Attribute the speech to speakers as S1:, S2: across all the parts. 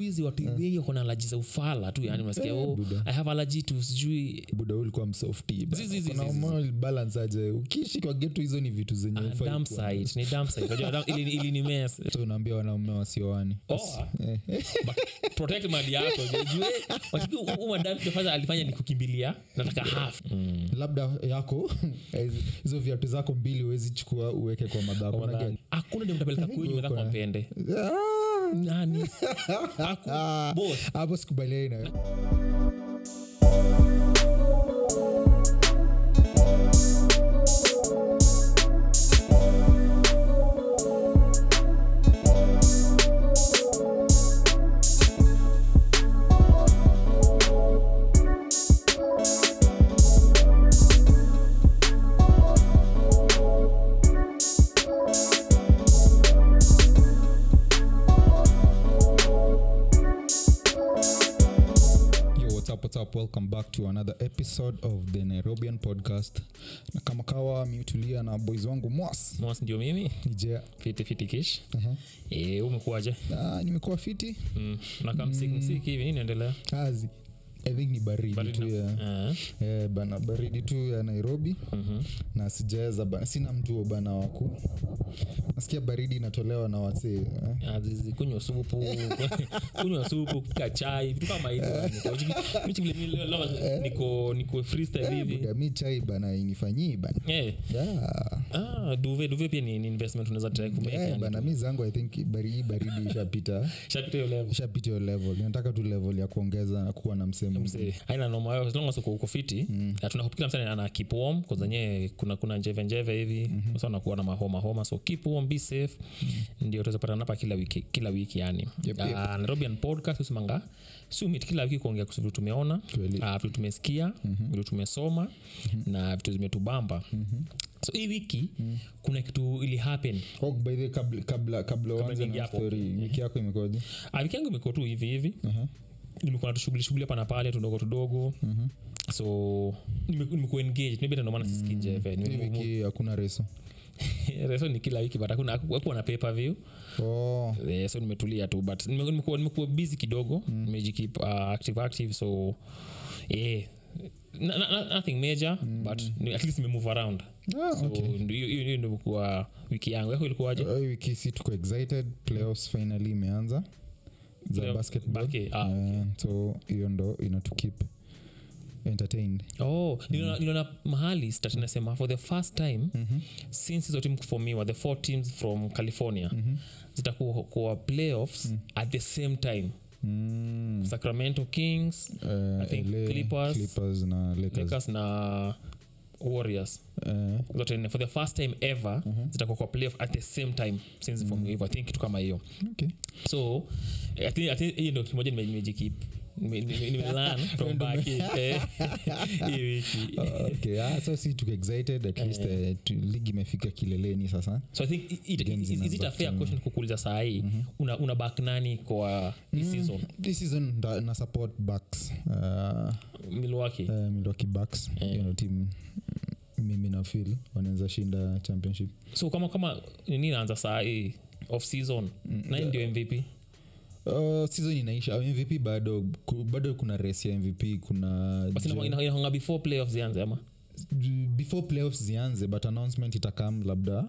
S1: siku hizi watu wengi wako na alaji za ufala tu yani unasikia oh,
S2: Buda.
S1: i have alaji tu sijui.
S2: Buda ulikuwa msofti
S1: Zi, zi, zi,
S2: Kuna
S1: zi, zi.
S2: moral balance aje? Ukiishi kwa getu hizo ni vitu zenye
S1: ah, ili ni
S2: wanaume wasioani.
S1: Oh protect mali yako jue alifanya ni kukimbilia nataka half. Mm.
S2: labda yako hizo viatu zako mbili uwezi chukua uweke kwa madhako
S1: hakuna ndio mtapeleka kwenyu mweza kwa mpende.
S2: Ah,
S1: nani? Haku- boss
S2: hapo sikubaliani nawe up. Welcome back to another episode of the Nairobian podcast. Na kama kawa miutulia na boys wangu mwas
S1: mos ndio mimi
S2: nije
S1: fiti fiti kish
S2: uh-huh.
S1: e, umekuaje
S2: ah, nimekuwa fiti
S1: mm. nakaa msiki msiki hivi nini naendelea
S2: kazi i think ni baridi,
S1: Baridi
S2: tu ya
S1: Ah,
S2: eh, bana baridi tu ya nairobi.
S1: Mhm.
S2: na sijaweza bana sina mtuo bana waku. Nasikia baridi inatolewa na wasee eh.
S1: Ah, kunywa supu kunywa supu kupika chai vitu kama hizo Michi vile mimi leo- leo niko niko freestyle hivi.
S2: Buda, mi chai bana inifanyii bana.
S1: Eh.
S2: Yeah.
S1: ah duve duve pia ni, ni investment unaweza try kumake
S2: yeah, bana mi zangu i think baridi baridi ishapita.
S1: Shapita hiyo level.
S2: Ishapita yo level. Nataka tu level ya kuongeza na kuwa na msemo
S1: Mzee, haina noma. As long as uko uko fiti na tunahope msani ana keep warm kwa kuna kuna njeve njeve hivi. Mm sasa unakuwa na mahoma homa. So keep warm be safe. Ndio tutaweza patana kila wiki kila wiki yani.
S2: Yep, yep.
S1: Nairobian podcast usimanga. Si kila wiki kuongea kuhusu vitu tumeona.
S2: Kweli.
S1: vitu tumesikia. Vitu tumesoma. Na vitu zimetubamba. So hii wiki kuna kitu ili happen.
S2: Oh, by the kabla kabla kabla wiki yako imekoje?
S1: Ah, wiki yangu imekuwa tu hivi hivi nimekuwa na tushughuli shughuli hapa na pale tudogo tudogo so nime- nimekuwa engaged. Maybe ndio maana sisikii
S2: hii
S1: Nime-
S2: wiki hakuna reso.
S1: Reso ni kila wiki but hakuna hakuwa na paper view.
S2: Oh,
S1: yeah, so nimetulia tu but nime- nimekuwa nimekuwa busy kidogo.
S2: Mm.
S1: nimejikeep uh, active active so yeah. Na- na- nothing major but at least nimemove around.
S2: Ah,
S1: so
S2: okay.
S1: ndio- hiyo hiyo imekuwa wiki yangu. Yako ilikuwaje?
S2: Uh, wiki si tuko excited. Playoffs finally imeanza za basketball.
S1: bake- ah,
S2: Eh, so hiyo ndo inatukip entertained.
S1: Oh niliona niliona mahali stat inasema for the first time since hizo timu kufomiwa the four teams from california zitakuwa kwa playoffs at the same time.
S2: Mm.
S1: sacramento kings
S2: uh,
S1: I think
S2: LA,
S1: Clippers,
S2: Clippers na Lakers.
S1: lakers na warriors.
S2: Uh,
S1: zote nne. For the first time ever zitakuwa kwa playoff at the same time since mm. hivyo. I think kitu kama hiyo.
S2: Okay.
S1: so I think- I think hiyo ndio kitu nimejikip back eh, hii wiki.
S2: Okay. ah, so si tuko excited at least eh, ligi imefika kileleni sasa.
S1: So i think i- i- is, is it a fair question kukuuliza saa hii una, una back nani kwa mm, season?
S2: this season nda- na support backs uh,
S1: milwaukee.
S2: Uh, milwaukee team mimi na fil wanaweza shinda championship.
S1: So kama kama nini naanza saa hii? Off season. Nani ndio mvp
S2: uh, season inaisha. Uh, mvp bado ku, bado kuna race ya mvp kuna
S1: basi
S2: je-
S1: ina- ina- before playoff zianze ama?
S2: before playoff zianze but announcement itakam labda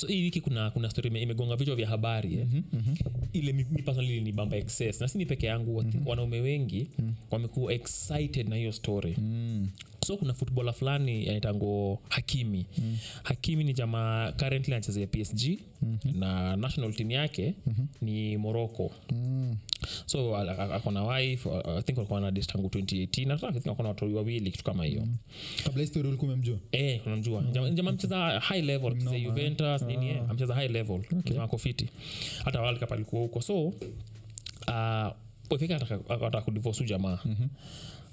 S1: so hii wiki kuna kuna story ime- imegonga vichwa vya habari eh. ile mi mi personally ni bamba excess na si ni peke yangu mm-hmm. wanaume wengi wamekuwa excited na hiyo story
S2: Mm.
S1: So kuna footballer fulani anaitangwa hakimi. Mm. hakimi ni jamaa currently anachezea psg mm-hmm. na national team yake mm-hmm. ni morocco.
S2: Mm.
S1: so akona wife I think walikuwa na date tangu 2018 na think ako na watu wawili kitu kama hiyo.
S2: Kabla hii story ulikuwa umemjua?
S1: Eh, unamjua. Jamaa- jamaa mcheza high level mcheza juventus nini amcheza high level jamaa kofiti hata world cup alikuwa huko. So uh, wefika ataka kudivorce huyu jamaa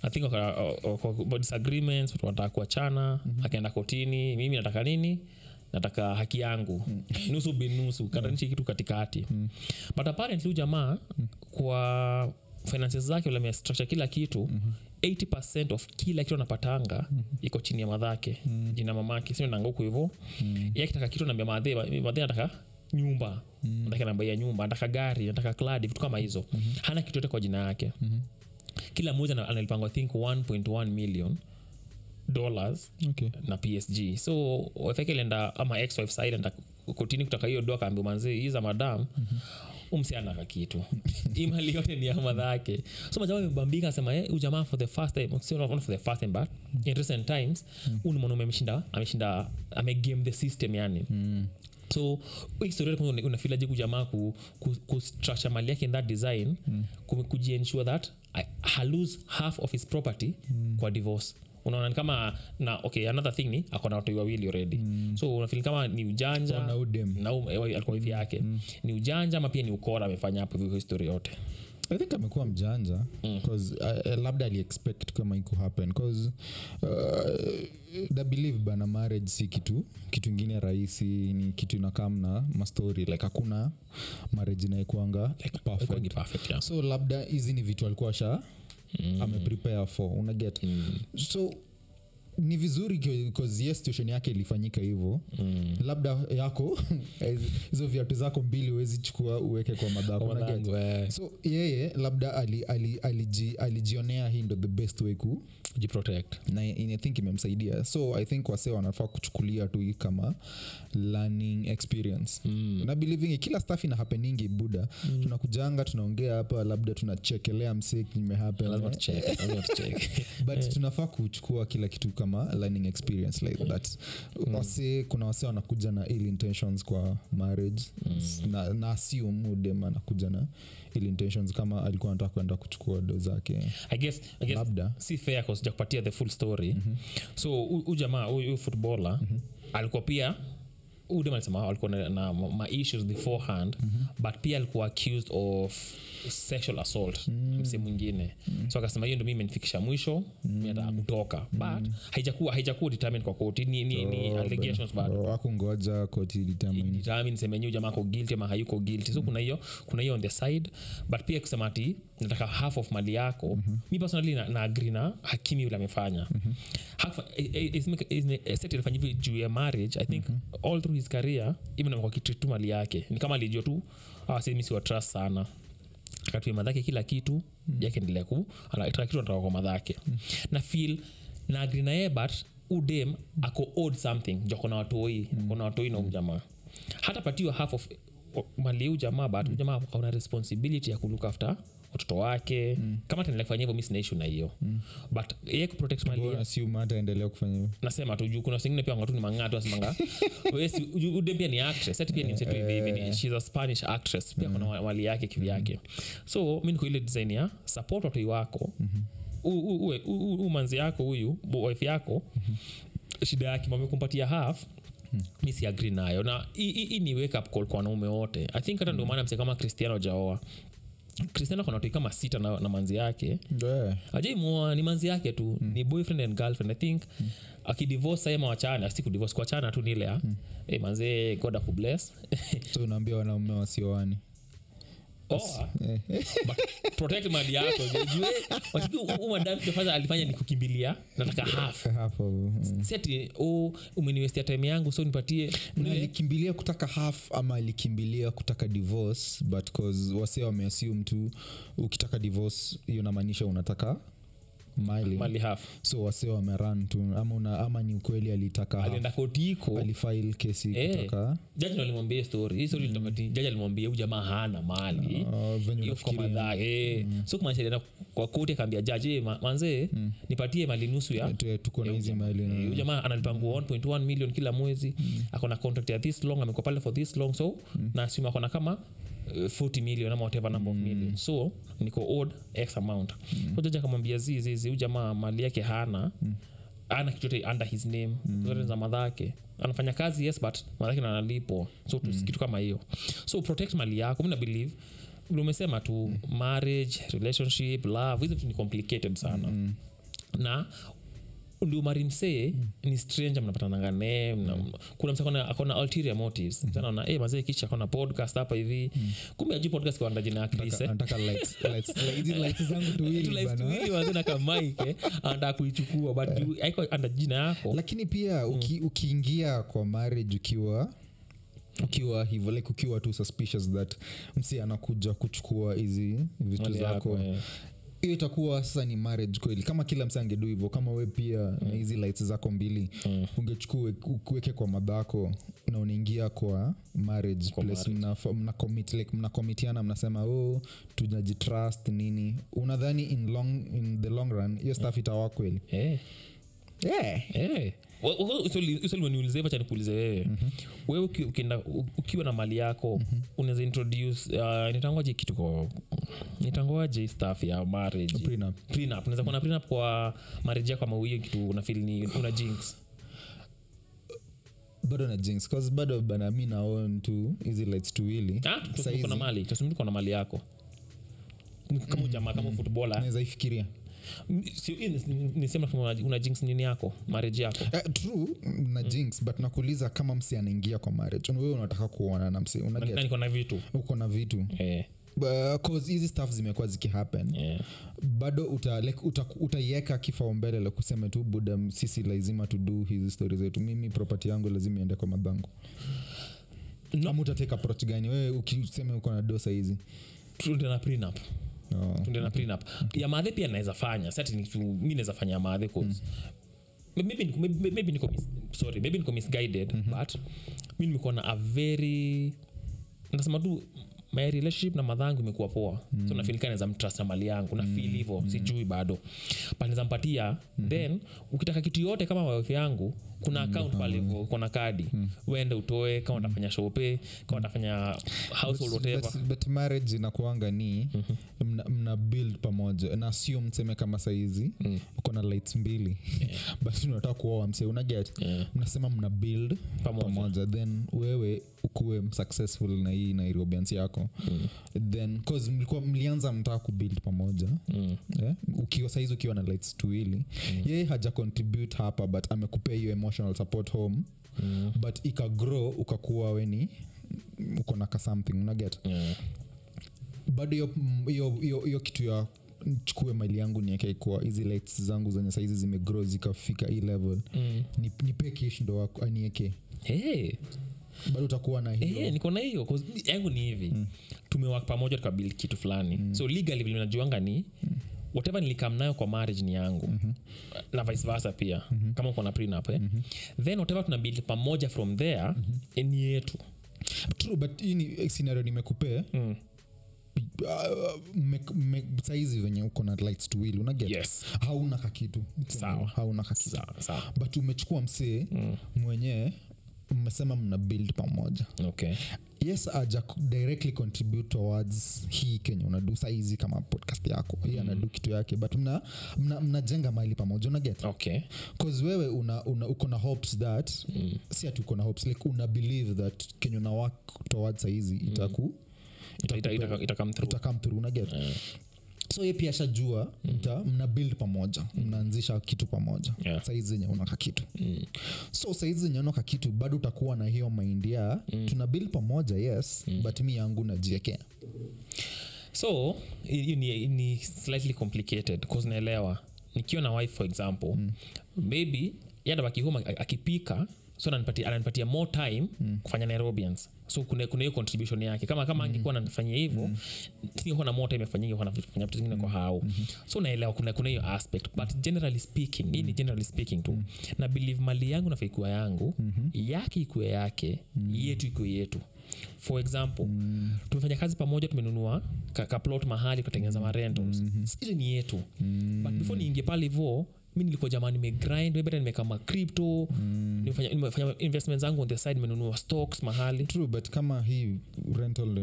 S1: i think waka- disagreements watu wanataka kuachana akaenda kotini mimi nataka nini? Nataka haki yangu. Nusu binusu katanishi kitu katikati. But apparently huu jamaa kwa finances zake lamestructure kila kitu 80 of kila kitu anapatanga iko chini ya madhake jina mamake sio nanga huku hivo ye yakitaka kitu naambia madhe madhe nataka nyumba. Nataka namba ya nyumba nataka gari nataka kladi vitu kama hizo. Hana kitu yote kwa jina yake kila ana- analipangwa I think 1.1 million dollars
S2: okay.
S1: na psg so wefeke ama ex-wife side enda kotini kutaka hiyo doa kaambi manzi iza madam mm-hmm. umsianaka kitu. Imali yote ni amadhake so majamaa imebambika asema eh, ujamaa for the first time sio not for the first time but in recent times huu ni mwanaume ameshinda ameshinda amegame the system yani.
S2: Mm.
S1: so historia kwanza unafilaje kujamaa ku, ku, ku mali yake in that design mm. kujiensure that I, lose half of his property mm. kwa divorce unaona ni kama na okay another thing ni akona watoi wawili already mm. so unafili kama ni ujanja eh, alikuwa hivi yake mm. ni ujanja ama pia ni ukora amefanya hapo hivyo history yote
S2: i think amekuwa mjanja bcause uh, labda aliexpect kama iku happen bcause uh, the believe bana marriage si kitu kitu ingine rahisi ni kitu inakamna mastori like hakuna marriage inaekuanga
S1: like
S2: perfect
S1: perfect yeah.
S2: so labda hizi ni vitu alikuwa sha mm. ameprepare for unaget mm. so ni vizuri bcause yes situation yake ilifanyika hivyo. Mm. labda yako hizo viatu zako mbili uwezi chukua uweke kwa madhako
S1: eh,
S2: so yeye labda ali, ali, ali, alijionea hii ndo the best way ku
S1: kujiprotect.
S2: Na i think imemsaidia. So i think wase wanafaa kuchukulia tu hii kama learning experience. Mm. na believing kila staff ina hapeningi buda mm. tunakujanga tunaongea hapa labda tunachekelea but tunafaa kuchukua kila kitu kama learning experience like that. Wase kuna wase wanakuja na ill intentions kwa marriage. Na, na assume anakuja na ill intentions kama alikuwa anataka kwenda kuchukua do zake
S1: I guess, I guess
S2: Labda.
S1: si fair kwa sijakupatia the full story mm-hmm. so huu jamaa huyu footballer mm-hmm. alikuwa pia udem alisema alikuwa na, na ma ma issues beforehand mm-hmm. but pia alikuwa accused of sexual assault mm. msee mwingine mm. so akasema hiyo ndo mi imenifikisha mwisho mm. nataka kutoka but haijakuwa haijakuwa determined kwa koti ni, ni, ni allegations bado
S2: akungoja koti determine
S1: determine semenyu jamaa ko guilty ama hayuko guilty so kuna hiyo kuna hiyo on the side but pia kusema ati nataka half of mali yako mm-hmm. mi personally na, na agree na hakimi yule amefanya mm-hmm. set ilifanya hivi juu ya marriage i think mm-hmm. all through his career even amekuwa kitritu mali yake ni kama alijua tu awasemi si wa trust sana akatumia madhake kila kitu mm. yakendelea ku anataka kitu anataka kwa madhake mm. na feel na agri naye but udem ako od something jo kona watoi mm. kona watoi na umjamaa hata patiwa half of maliu jamaa but mm. jamaa akaona responsibility ya kulook after watoto wake. Mm. kama taendelea kufanya hivyo mi sina na hiyo. Mm. but ye kuprotect
S2: kufanya hivyo.
S1: nasema tu juu kuna singine pia watu ni mang'atu asemanga Wesi- ude pia ni actress. Hati pia ni msetu hivi hivi ni- she's a spanish actress. Pia kuna mali yake kivyake so mi niko ile design ya support watoi wako. Mm-hmm. Uwe- u- u- u manzi yako huyu wife yako shida yake mamekumpatia half mi si agree nayo. Na hii- ni wake up call kwa wanaume wote. I think hata ndio maana mse kama cristiano jaoa cristiano kona kama sita na, na manzi yake
S2: Yeah.
S1: ajaimua ni manzi yake tu mm. ni boyfriend and girlfriend i think mm. akidivorce saema wachana si kudivorce kuachana tu nilea mm. hey, manze god akubless
S2: so unaambia wanaume wasioani
S1: Oa, but protect mali yako umadamfanya alifanya ni kukimbilia. Nataka half.
S2: Mm.
S1: oh, umeniwestia time yangu so nipatie.
S2: Alikimbilia kutaka half ama alikimbilia kutaka divorce but cause wase wameassume tu ukitaka divorce hiyo namaanisha unataka mali.
S1: Mali half.
S2: So wase wameran tu. Ama, una, ama ni ukweli alitaka
S1: alienda
S2: alifile kesi
S1: Eh.
S2: kutoka.
S1: Jaji alimwambia story. Hii story mm. jaji alimwambia huyu jamaa hana mali.
S2: Uh, venye
S1: hiyo madhaa eh. so kumaanisha alienda kwa koti akaambia jaji "Eh, ma- manzee nipatie mali nusu ya
S2: tuko na hizi mali
S1: Eh, huyu jamaa analipa nguo 1.1 million kila mwezi. Akona contract ya this long amekuwa pale for this long. So na assume akona kama uh, 40 million ama whatever number of million. So niko owed x amount. So jaji akamwambia zizizi ujamaa jamaa mali yake hana. Ana kichote under his name. Zote za madhake anafanya kazi yes but madhake nanalipo so mm. kitu kama hiyo. So protect mali yako. Mina believe vile umesema tu marriage relationship love hizo ni complicated sana. Na ndio mm. ni stranger mnapatananga naye mna, kuna msa akona- akona ulterior motives. Mm. naona eh mazee kisha akona podcast hapa hivi. Kumbe ajui podcast kiwanda jina ya Chris eh
S2: anataka lights- lights- hizi lights zangu tuwili
S1: Tu life
S2: bana.
S1: tuwili wazee na kamaike anataka kuichukua but juu aiko anda jina yako.
S2: Lakini pia uki, ukiingia kwa marriage ukiwa ukiwa hivyo like ukiwa tu suspicious that msi anakuja kuchukua hizi vitu zako.
S1: eh.
S2: Hiyo itakuwa sasa ni marriage kweli. Kama kila msa angedu hivyo kama we pia na hizi lights zako mbili ungechukua ukuweke kwa madhako na unaingia kwa marriage
S1: Kwa
S2: place. mna, mna, commit, like, mna mnasema oh tunajitrust nini. Unadhani in, long, in the long run hiyo staff itawa kweli?
S1: Eh.
S2: yeah.
S1: Eh. Waniulize hivo, wewe. Wewe ukienda ukiwa na mali yako unaweza introduce uh, nitangoje kitu kwa nitangoaje staff ya marriage.
S2: Prenup.
S1: prenup. Unaweza kuwa na prenup kwa marriage yako ama hiyo kitu unafeel ni una jinx.
S2: Bado na jinx cause bado bana mi naon tu hizi lights tuwili
S1: ah na mali tuseme na mali yako. Kama jamaa kama footballer.
S2: Naweza ifikiria
S1: nisema kama una- una jinx nini yako marriage yako.
S2: Uh, true na jinx but nakuuliza kama msi anaingia kwa marriage. Wewe unataka kuona na msi
S1: na na vitu.
S2: Uko na vitu.
S1: Eh.
S2: Uh, staff zimekuwa zikihappen.
S1: Yeah.
S2: Bado uta, like, uta, utaiweka kifaumbele la kusema tu buda sisi lazima tudu hizi stori zetu. Mimi propeti yangu lazima iende kwa madhangu
S1: No.
S2: ama utateka approach gani? Wewe ukiseme uko na do sahizi
S1: tuende na prenup
S2: oh.
S1: tuende na prenup ya madhe pia naweza fanya. Sati mi naweza fanya ya madhe cause maybe, niko- maybe, maybe niko mis- sorry maybe niko misguided but mi nimekuwa na a very nasema tu my relationship na madhangu imekuwa poa. Mm. so nafil naweza mtrust na mali yangu na feel hivo sijui bado. But naweza mpatia then ukitaka kitu yote kama wife yangu kuna account pale hivo kuna kadi uende utoe kama utafanya shope kama utafanya household whatever
S2: but, but marriage inakuanga ni mna, mna build pamoja na sio mseme kama saizi mm. uko na lights mbili basi unataka kuoa mse unaget
S1: Yeah.
S2: mnasema mna build
S1: Pamoja.
S2: pamoja. then wewe ukuwe successful na hii nairobians yako mm. then cause mlikuwa mlianza mtaka kubuild pamoja
S1: Mm.
S2: yeah? ukiwa saizi ukiwa na lights tuwili mm. yeye haja contribute hapa but amekupea hiyo emotional support home
S1: Mm.
S2: but ikagrow ukakuwa weni uko naka something unaget
S1: Yeah.
S2: bado hiyo- kitu ya chukue mali yangu nieke kwa hizi lights zangu zenye saizi zimegrow zikafika hii level
S1: Mm.
S2: Ni- nipe kish ndo anieke
S1: Hey.
S2: bado utakuwa na hiyo
S1: niko na hiyo yangu ni hivi mm. tumewak pamoja tukabuild kitu fulani mm. so legally vile najuanga ni mm. Whatever nilikam nayo kwa marriage ni yangu mm-hmm. na vice versa pia mm-hmm. kama uko na prenup eh? mm-hmm. then whatever tuna build pamoja from there mm-hmm. ni yetu
S2: true but hii ni scenario nimekupea
S1: mm.
S2: me- me- saizi venye uko na lights tuwili unaget
S1: yes
S2: hauna kakitu hauna kakitu
S1: sawa sawa
S2: but umechukua msee mm. mwenyewe mmesema mna build pamoja
S1: okay
S2: yes aja directly contribute towards hii kenya. Unadu saizi kama podcast yako. Hii anadu kitu yake. But mnajenga mna, mna mahali pamoja. Unaget?
S1: Okay.
S2: Bcause wewe una, una, uko na hopes that mm. si ati uko na hopes like una believe that kenya una work towards saizi itaku
S1: ita, ita, ita, ita ita through.
S2: itakam through. Unaget so ye pia ashajua mta mna build pamoja mnaanzisha kitu pamoja.
S1: Yeah.
S2: saizi zenye unaka kitu. So saizi zenye unaka kitu bado utakuwa na hiyo mind ya tuna build pamoja yes but mi yangu najiekea.
S1: So ni, ni slightly complicated bcause naelewa. Nikiwa na wife for example mm. maybe yadabakihuma akipika so ananipatia, ananipatia more time mm. kufanya nairobians. So kuna kuna hiyo contribution yake. Kama kama angekuwa anafanyia hivyo mm. singekuwa na more time afanyia kufanya vitu zingine kwa hao. So naelewa kuna kuna hiyo aspect. But generally speaking hii ni generally speaking tu. Na believe mali yangu nafaa ikuwa yangu yake ikuwe yake yetu ikuwe yetu. For example mm. tumefanya kazi pamoja tumenunua kaplot ka mahali tukatengeneza mm. marentals mm-hmm. ni yetu. Mm. but before niingie pale hivo mi nilikuwa jamani nimegrind mebeta nimekama crypto mm. nimefanya, nimefanya investment zangu on the side nimenunua stocks mahali
S2: true but kama hii rental ndo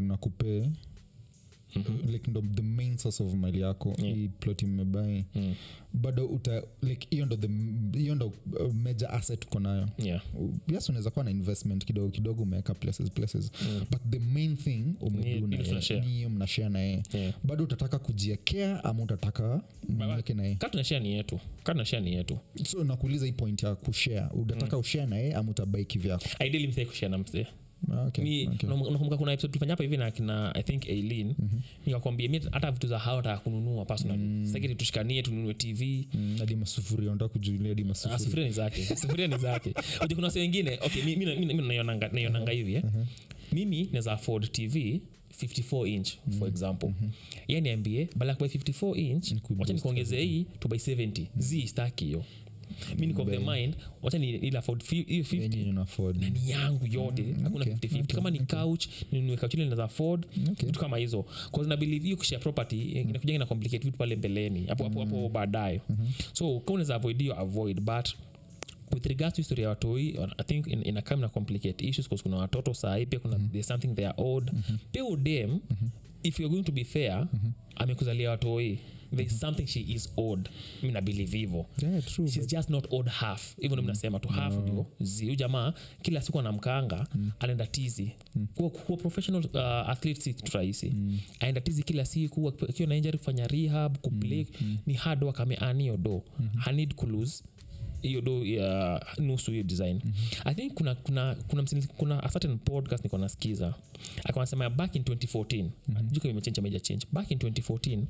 S2: nakupee like ndo the main source of mali yako
S1: Yeah.
S2: hii ploti mmebai
S1: Mm.
S2: bado uta like hiyo ndo hiyo ndo uh, major asset uko nayo.
S1: Yeah.
S2: Yes unaweza kuwa na investment kidogo kidogo umeweka places places.
S1: Mm.
S2: but the main thing
S1: umeduniyo
S2: umedu
S1: ni
S2: na
S1: tunashare.
S2: yeye, ni hiyo mnashare na yeye.
S1: Yeah.
S2: Bado utataka kujiekea ama utataka mweke
S1: naye ni yetu. Ni yetu.
S2: So nakuuliza hii point ya kushare. Utataka ushare na yeye ama utabai kivyako?
S1: Ideally msee kushare na msee
S2: okay,
S1: mi
S2: okay.
S1: unakumbuka kuna episode tulifanya hapa hivi na kina i think ailin nikakwambia mi hata vitu za hao taka kununua personally. Mm. sakiti tushikanie tununue tv
S2: Mm, masufuria unataka kujulia hadi
S1: Ah,
S2: masufuria
S1: sufuria ni zake. Sufuria ni zake. Unajua kuna wase wengine okay mi- mi mi- mi naionanga naionanga hivi eh. mimi naweza afford tv 54 inch for example. Ye niambie bala kubai 54 inch wacha nikuongeze hii to buy 70 z staki hiyo mi niko of the mind wacha hiyo 50
S2: yenye una afford
S1: na ni yangu yote. Hakuna
S2: okay,
S1: 50-50 kama ni couch ninunue couch ile naweza afford
S2: Okay.
S1: vitu kama hizo. Cause na believe hiyo kushare property inakuja na complicate vitu pale mbeleni. Hapo hapo hapo baadaye. So kama unaweza avoid hiyo avoid. But with regards to history ya watoi i think in, in na complicate issues cause kuna watoto sahii pia kuna there's something they are owed pia udem if you're going to be fair amekuzalia watoi there is something she is owed mi nabelieve hivo
S2: yeah, true,
S1: she's
S2: but-
S1: just not owed half. Hivo ndo mnasema tu half ndio. Zi huyu jamaa kila siku anamkaanga anaenda tizi. Kuwa, kuwa professional uh, athlete si kitu rahisi. Aenda tizi kila siku akiwa na injari kufanya rehab kuplay ni hard work ameani hiyo do hanid kulose hiyo do uh, nusu hiyo design. I think kuna kuna kuna, msini, kuna a certain podcast niko nasikiza. Akanasema back in 2014 mm-hmm. juka imechange major change back in 2014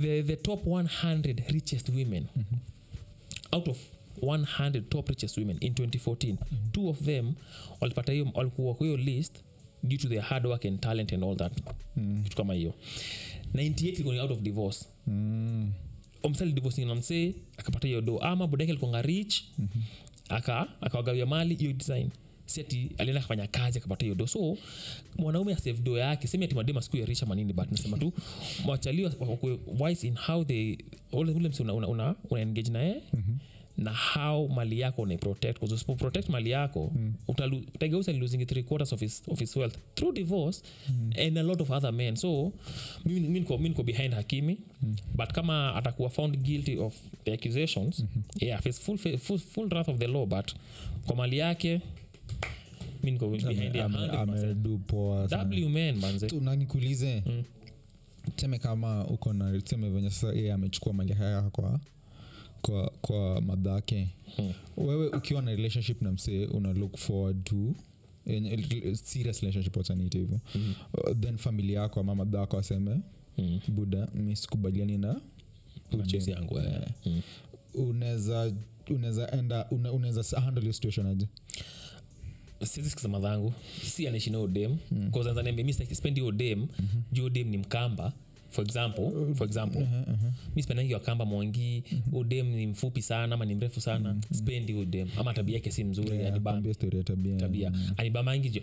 S1: the, the top 100 richest women. Out of 100 top richest women in 2014 two of them walipata hiyo walikuwa kwa hiyo list due to their hard work and talent and all that. Kitu kama hiyo. 98 ilikuwa ni out of divorce.
S2: Mm,
S1: omsali divorcing na msee akapata hiyo do ama bodake alikuanga rich aka akawagawia mali hiyo design si ati alienda akafanya kazi akapata hiyo do so mwanaume asave do yake semi ati madema siku yarisha manini but nasema tu mwachalio wakwe wise in how they ule msi una, una, una, una engage na yeye na how mali yako unaiprotect usipo protect mali yako mm. tegeusa losing three quarters of his, of his wealth through divorce mm. and a lot of other men so mi niko behind hakimi mm. but kama atakuwa found guilty of the accusations mm-hmm. yeah face full, full, full wrath of the law but kwa mali yake mi niko behind ya
S2: ame-
S1: 100%.
S2: amedu tuseme kama uko na tuseme venye sasa yeye amechukua mali haya kwa kwa kwa madhake
S1: Hmm.
S2: wewe ukiwa na relationship na msee una look forward to serious relationship wataniita hivyo Uh, then familia yako ama madhako aseme
S1: Mm.
S2: buda mi sikubaliani na
S1: Machozi yangu eh.
S2: Yeah.
S1: Mm.
S2: unaweza unaweza enda unaweza handle situation aje
S1: siwezi sikiza madhangu. Si anaishi na udem mm. mi spendi udem mm-hmm. juu udem ni mkamba for example for example. uh-huh, uh-huh. mi spendangi wakamba mwangi. Mm-hmm. udem ni mfupi sana ama ni mrefu sana. Mm-hmm. spendi udem ama tabia yake si mzuri
S2: Yeah,
S1: yeah,
S2: kwambia story ya tabia
S1: tabia. Anibamangi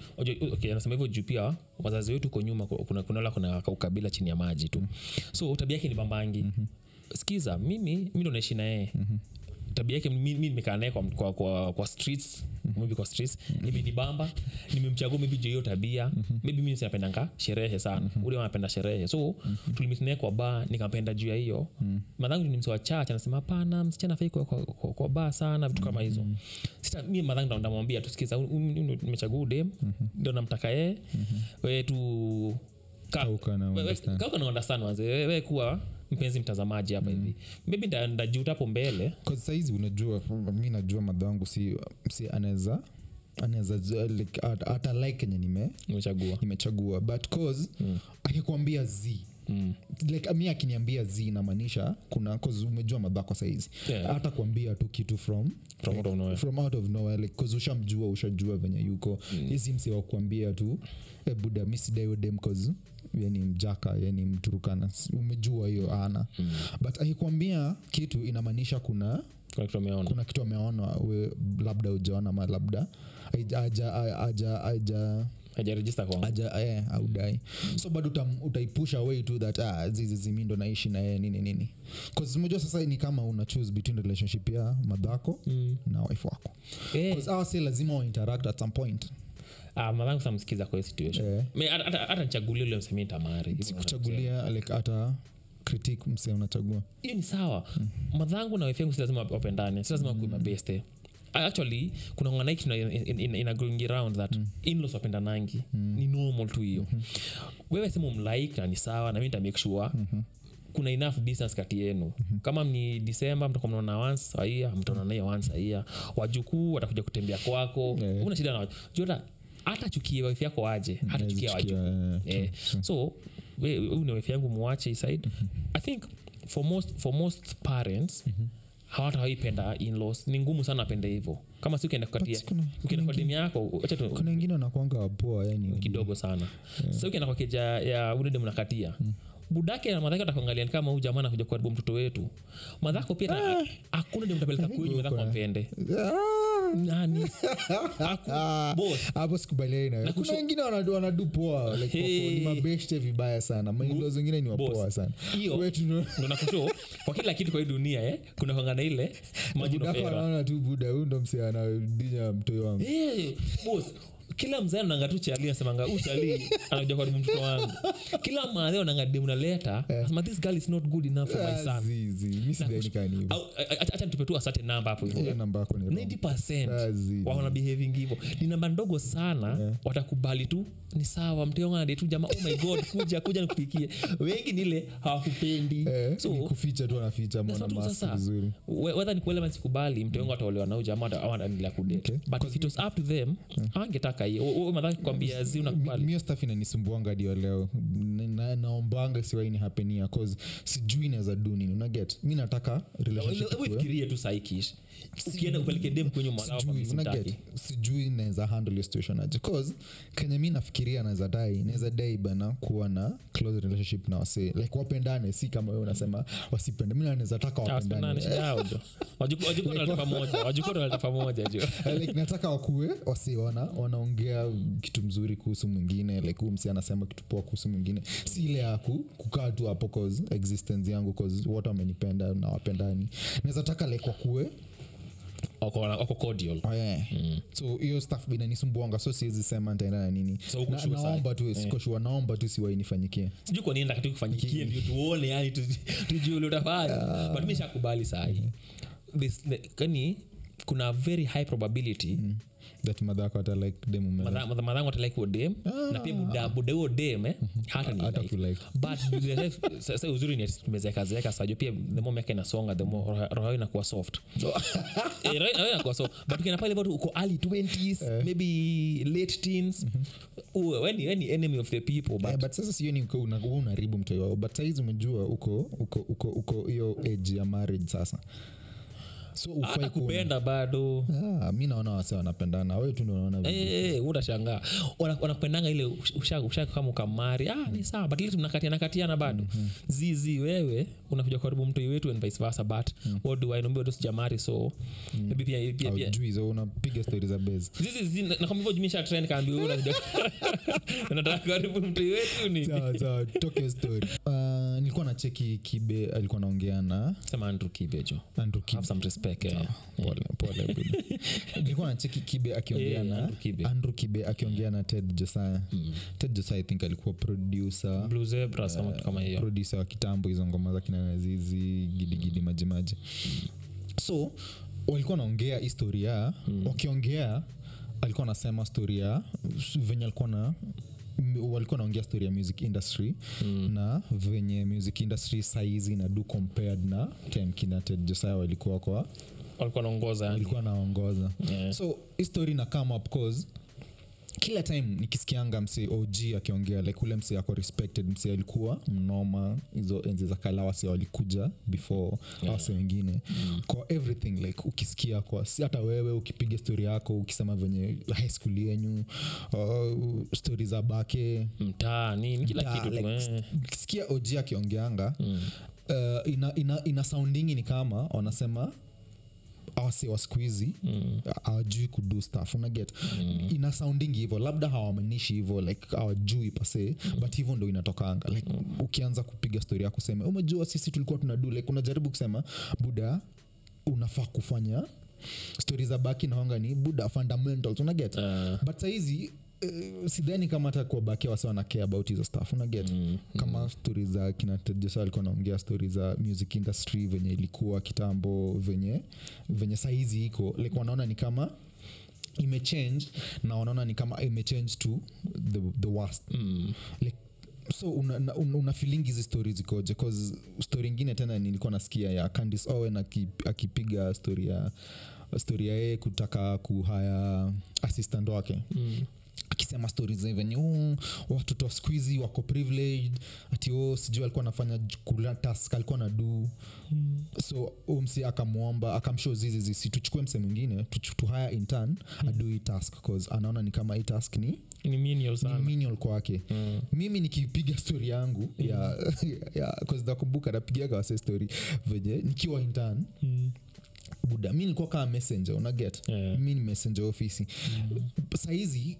S1: okay, anasema hivyo juu pia wazazi wetu uko nyuma kuna kunala kuna ukabila chini ya maji tu. So tabia yake ni bambangi skiza mimi mi ndo naishi na yeye tabia yake mi mi nimekaa naye kwa, kwa, kwa, kwa streets maybe kwa streets. Imenibamba nimemchagua maybe juu hiyo tabia. Maybe mimi sinapendanga sherehe sana. Ule anapenda sherehe. So tulimit naye kwa baa nikampenda juu ya hiyo. Madhangu ni msewa chache anasema hapana msichana fai kwa, kwa, kwa, kwa baa sana vitu kama hizo. Sita mi madhangu ndamwambia tusikiza nimechagua udem ndo namtaka yeye. We tu ka-
S2: Kauka na
S1: we- we-
S2: understand.
S1: kauka na understand manze. We, we kuwa mpenzi mtazamaji hapa hivi. Maybe ndajuta hapo mbele.
S2: Saizi unajua mi najua madhangu si, si anaweza anaweza like, at- hata like kenye
S1: nimechagua.
S2: nimechagua. But cause mm. akikwambia z.
S1: Mm.
S2: like mi akiniambia z inamaanisha kuna umejua madhako saizi.
S1: Yeah.
S2: hata kuambia tu kitu from
S1: From out of nowhere.
S2: from out of nowhere like cause ushamjua ushajua venye yuko. Hizi msi tu e buda mi cause ye ni mjaka yani mturukana. Umejua hiyo ana. Mm. but akikwambia kitu inamaanisha kuna
S1: kuna kitu ameona.
S2: kuna kitu ameona. Labda ujaona ma labda aja aja aja aja
S1: hajarejista kwangu.
S2: aja eh, audai so bado utam- utaipusha away to that ah, zizizimi ndo naishi na yeye nini nini. Bcause sasa ni kama una choose between relationship ya madhako mm. na wife wako. Awa si lazima wainteract at some point
S1: ah, madhangu samsikiza kwa hiyo situation.
S2: Eh.
S1: Hata- hata ule msemi ntamari
S2: kuchagulia hata critique mse unachagua.
S1: Hiyo ni sawa. Madhangu na wefengu si lazima wapendane si lazima kuimabeste actually kuna nganaiki in, in, in a going around that mm. inlos wapendanangi. Mm. ni normal tu hiyo. Mm-hmm. wewe simu mlike na ni sawa na mi ntamake sure mm-hmm kuna enough distance kati yenu. Mm-hmm. kama ni disemba mtakuwa mnaona once aia year mtaonana once aia wajukuu watakuja kutembea kwako.
S2: Yeah.
S1: una shida na jota hata chukie wife yako aje? Hata chukia
S2: Chukia,
S1: wajukuu
S2: eh,
S1: so huyu ni wife yangu muache mm-hmm. i think for most, for most parents hawatawaipenda inlos ni ngumu sana apende hivo kama si ukienda kukatia kwa demu yako
S2: kuna wengine wanakwanga wapoa yani.
S1: Kidogo sana. Sa ukienda kwa keja ya ule mnakatia nakatia budake na madhake atakuangalia kama huu jamaa anakuja kuharibu mtoto wetu. Madhako pia ta- hakuna demu tapeleka kwenyu madhako ampende.
S2: Ah,
S1: nani?
S2: Hapo sikubaliani nawe. Kuna wengine wanadu- wanadupoa like
S1: Hey.
S2: ni mabeshte vibaya sana. Mailo zingine ni wapoa sana.
S1: Hiyo.
S2: ndo-
S1: ndo nakusho kwa kila kitu kwa hii dunia eh, kuna kwangana ile maji
S2: budako anaona tu buda huu ndo mse anadinya mtoi wangu.
S1: Hey, boss kila mzee ananga tu chali asemanga u chali anakuja kwa mtoto wangu. Kila madhe ananga demu naleta asema this girl is not good enough for my
S2: Ah,
S1: son.
S2: zi, zi. mi sidhainikani hivo
S1: Au, a- a- acha nitupe tu asate namba hapo hivyo
S2: namba yako ni wrong.
S1: 90
S2: Ah, zi.
S1: wana behaving hivyo ni namba ndogo sana watakubali tu. Ni sawa mteonganade tu jamaa oh my god kuja kuja nikupikie. Wengi nile hawakupendi.
S2: Eh,
S1: so
S2: kuficha tu anaficha mwana
S1: Sasa tu
S2: mask
S1: sasa,
S2: vizuri.
S1: We- whether ni kuelewa sikubali mteongo ataolewa nau jamaa awanaendelea kudate
S2: Okay.
S1: but if it was up to them angetaka hiyo. Madhaki kwambia zi unakubali?
S2: Mio staff inanisumbuanga dio leo. Na- na- naombanga siwaini hapenia cause sijui naweza du nini. Unaget mi nataka relationship
S1: fikirie tu saikish ukienda upeleke dem kwenye
S2: sijui, naweza handle your situation aje. Cause kenye mi nafikiria naweza dai naweza dai bana kuwa na close relationship na wase like wapendane si kama wewe unasema wasipende. Mi naweza taka
S1: Ah,
S2: wapendane.
S1: wajukuu wanaleta pamoja wajukuu wanaleta pamoja jo
S2: Eh, like nataka wakuwe wasi wana wanaongea kitu mzuri kuhusu mwingine like huu msi anasema kitu poa kuhusu mwingine. Si ile ya ku, kukaa tu hapo cause existence yangu cause wote wamenipenda na wapendani naweza taka like wakue
S1: wako cordial.
S2: Oh, yeah. so hiyo staff inanisumbuanga so siwezi sema ntaenda na nini.
S1: So
S2: na, naomba tu sikoshua naomba tu siwainifanyikie
S1: sijui kwa nini nataka tu ndio tuone yani tujue ule utafanya. But mi shakubali sahi This- the- kani kuna very high probability
S2: that madhako hata like demu meza.
S1: Madha- madha- madhangu atalike huo dem na pia buda huo dem eh, hata ni
S2: Hata
S1: like. but sa- sa uzuri ni tumezeekazeeka sajo pia the more miaka inasonga the more roho- inakuwa soft. Eh, inakuwa soft. But ukienda pale bado uko early 20s maybe late teens. Uwe we ni- we ni enemy of the people but
S2: yeah, but sasa sio ni uko- unaribu mtoi wao but saizi umejua uko uko uko uko hiyo age ya marriage sasa so
S1: hata kupenda bado.
S2: Yeah, mi naona wase wanapendana. Wewe tu.
S1: Eh, eh, wanakupendanga ile usha- usha kama ukamari. Ah, ni sawa but ile katiana bado. Zizi wewe unakuja karibu mtu wetu and vice versa but what do I know? Sijamari so. Maybe pia pia pia.
S2: Haujui, so unapiga stori za base.
S1: Zizi zi na kama hivyo jumisha trend kaambi wewe unakuja unataka karibu mtoi wetu ni.
S2: Sawa sawa toke story. Uh, nilikuwa na cheki kibe alikuwa naongea na
S1: sema Andrew Kibejo
S2: Andrew Kibe.
S1: Have some respect
S2: pole pole buda. nilikuwa na kibe akiongea
S1: Eh,
S2: na
S1: Andrew Kibe.
S2: andrew kibe akiongea na ted josaya ted josaya i think alikuwa producer
S1: Blue kama hiyo.
S2: producer wa kitambo hizo ngoma za kinanazizi gidigidi majimaji so walikuwa naongea historia mm. wakiongea alikuwa anasema storia ya venye alikuwa na walikuwa naongea story ya music industry mm. na venye music industry saizi na do compared na time kinated josaya walikuwa kwa
S1: walikuwa naongoza
S2: walikuwa naongoza
S1: Yeah.
S2: so hii story na come up cause kila time nikisikianga msi og akiongea like ule mse ako respected mse alikuwa mnoma hizo enzi za kala wase walikuja before yeah. wase wengine mm. kwa everything like ukisikia kwa si hata wewe ukipiga stori yako ukisema venye high school yenyu uh, stori za bake
S1: mtaa nini kila kitu
S2: like, kisikia og akiongeanga mm. uh, ina, ina, ina soundingi ni kama wanasema awase wa siku hizi hawajui kudu staff unaget mm. ina soundingi hivo labda hawamanishi hivo like hawajui pase mm. but hivyo ndo inatokanga like mm. ukianza kupiga stori yako sema umejua sisi tulikuwa tunadu like unajaribu kusema buda unafaa kufanya stori za baki naonga ni buda fundamentals unaget
S1: uh.
S2: but sahizi uh, sidhani kama hata kuwabakia wasa wana about hizo stuff unaget?
S1: Mm,
S2: kama stori za kinatejesa alikuwa naongea stori za music industry venye ilikuwa kitambo venye venye saizi iko. Like wanaona ni kama imechange na wanaona ni kama imechange to the, the worst.
S1: Mm,
S2: like so una, una, una feeling hizi stori zikoje? Cause stori ingine tena nilikuwa nasikia ya Candice Owen aki- akipiga stori ya stori ya yeye kutaka kuhaya assistant wake.
S1: Mm.
S2: Akisema stori za "Oh, watoto wa skuizi wako privileged ati oh, sijui alikuwa anafanya kula task alikuwa na du mm. so umsi akamwomba akamshow zizi zisi tuchukue mse mwingine tuhaya intern mm. adui task cause anaona ni kama hii task ni,
S1: ni menial
S2: ni menial kwake
S1: Mm.
S2: mimi nikipiga stori yangu ya, ya nakumbuka napigiaga wase stori venye nikiwa intern
S1: Mm.
S2: buda mi nilikuwa kama messenger unaget
S1: Yeah.
S2: mi ni messenger ofisi saizi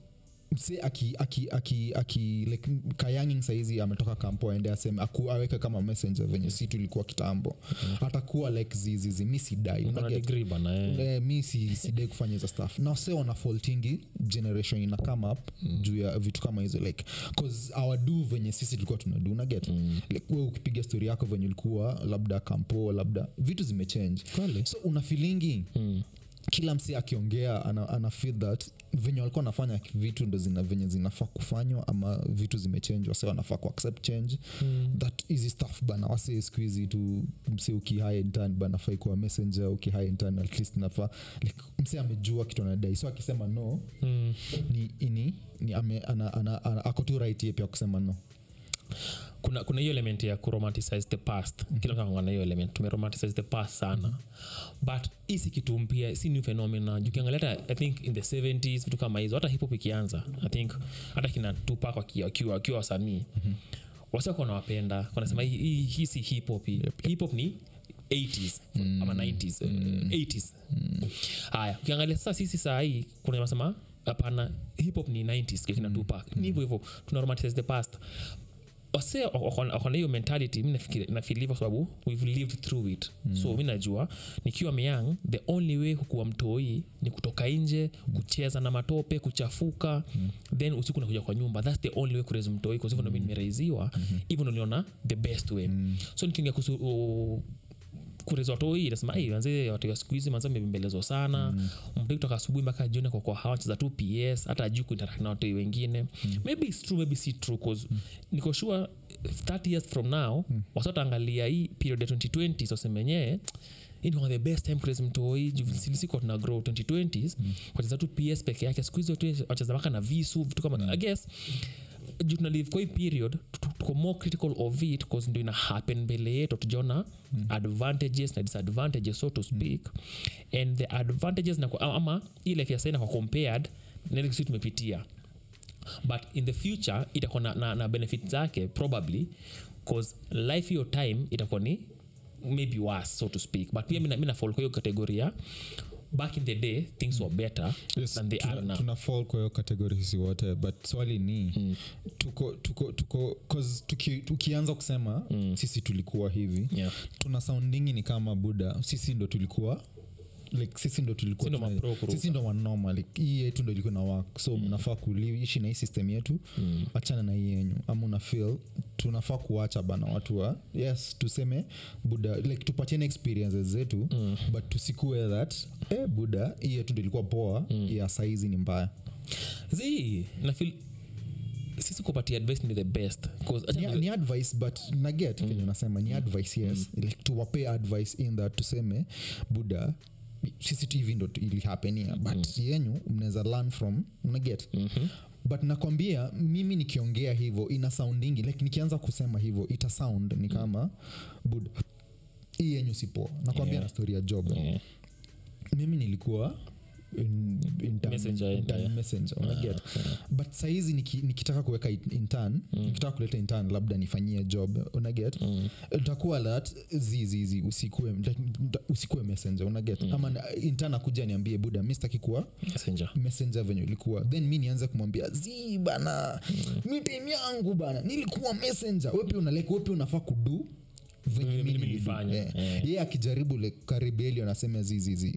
S2: mse aki, aki, aki, aki like kayanging saizi ametoka kampo aende aseme aweke kama messenger venye si tulikuwa kitambo atakuwa like zizizi mi sidai
S1: eh.
S2: Mi sidai kufanya hizo staff na se wana faultingi generation ina come up mm. juu ya vitu kama hizo like cause awadu venye sisi tulikuwa tunadu unaget mm. like we ukipiga stori yako venye ulikuwa labda kampo labda vitu zimechange so una filingi
S1: Mm.
S2: kila msi akiongea ana, ana feel that venye walikuwa wanafanya vitu ndo zina venye zinafaa kufanywa ama vitu zimechenjwa wase wanafaa kuaccept change mm. that easy stuff bana wase skuhizi tu mse ukihaya intern bana fai kuwa messenger ukihaya intern at least nafaa like, mse amejua kitu anadai so akisema no
S1: Mm.
S2: ni ini ni ame, ana, ana, ana, ako tu right ye pia kusema no
S1: kuna kuna hiyo element ya kuromanticize the past. Mm-hmm. kila mtu na hiyo element. Tumeromanticize the past sana. Mm-hmm. but hii kitu mpya si new phenomena jukiangalia i think in the 70s vitu kama hizo hata hip hop ikianza i think hata kina tupak wakiwa wakiwa- wasanii. Mm-hmm. wasiwako wanawapenda. Wanasema hii hii- hi si hip hop hip hop ni 80s ama 90s uh, 80s haya ukiangalia sasa sisi saa hii kuna masema hapana hip hop ni 90s kina tupak ni hivyo hivyo tuna romanticize the past wase wakona hiyo mentality mi nafeel kwa sababu we've lived through it mm. so mi najua nikiwa myang the only way kukuwa mtoi ni kutoka nje kucheza na matope kuchafuka mm. then usiku nakuja kwa nyumba thats the only way kurezi mtoi kwa hivyo ndo mi nimeraiziwa hivyo ndo niliona the best way mm. so nikiingia kuhusu uh, kureza watoi nasema "Ai, manze watu wa siku hizi manze amebembelezwa sana mm. kutoka asubuhi mpaka jioni kwa kwa hawa cheza tu ps hata ajui kuinteract na watoi wengine mm. maybe it's true maybe si true cause mm. niko sure 30 years from now mm. wasataangalia hii period ya 2020 sosemenyee of the best time kurezi mtoi silisiko tuna grow 2020s mm. wacheza tu ps peke yake siku hizi wacheza mpaka na visu vitu kama mm. i guess juu tunalive kwa hii period tu- tuko more critical of it bcause ndo ina happen mbele yetu tujaona mm. advantages na disadvantages so to speak mm. and the advantages na kwa- ama hii life ya saina kwa compared na ile kitu tumepitia but in the future itakuwa na, na, na benefit zake probably bcause life hiyo time itakuwa ni maybe worse so to speak but pia mina fall kwa hiyo kategoria back in the day things were better
S2: Yes,
S1: than they
S2: tuna,
S1: are now
S2: tuna fall kwa hiyo kategori sisi wote but swali ni mm. tuko tuko tuko 'cause tuki, tukianza kusema mm. sisi tulikuwa hivi
S1: yeah.
S2: tuna soundingi ni kama buda sisi ndo tulikuwa like sisi ndo
S1: tulisisi ndo
S2: wanoma like hii yetu ndo ilikuwa na work so mnafaa kuishi na hii system yetu mm. achana na hii yenyu ama una feel tunafaa kuacha bana watu wa yes tuseme buda like tupatiane experiences zetu mm. but tusikue that eh, buda hii yetu ndo ilikuwa poa mm. ya saizi ni mbaya
S1: zi nafil sisi kupatia advice ni the best
S2: ni, ni advice but naget mm. kenye unasema ni advice yes mm. like tuwapee advice in that tuseme buda hivi ndo ilihapenia but mm. yenyu mnaweza learn from mnaget mm-hmm but nakwambia mimi nikiongea hivyo ina soundingi like nikianza kusema hivyo ita sound ni kama bud hii yenyu sipoa nakwambia
S1: Yeah.
S2: na story ya job
S1: Yeah.
S2: mimi nilikuwa unaget but saizi niki, nikitaka kuweka intan intern nikitaka kuleta intan labda nifanyie job unaget mm. ntakuwa lat zizizi usikue usikue messenger unaget mm. ama intan akuja niambie buda mi sitaki kuwa
S1: messenger.
S2: messenger venye ulikuwa. Then mi nianze kumwambia zi bana. Mm. yangu bana. Nilikuwa messenger. Wepi unalek wepi unafaa kudu Eh. yeye akijaribu karibeli anasema zizizi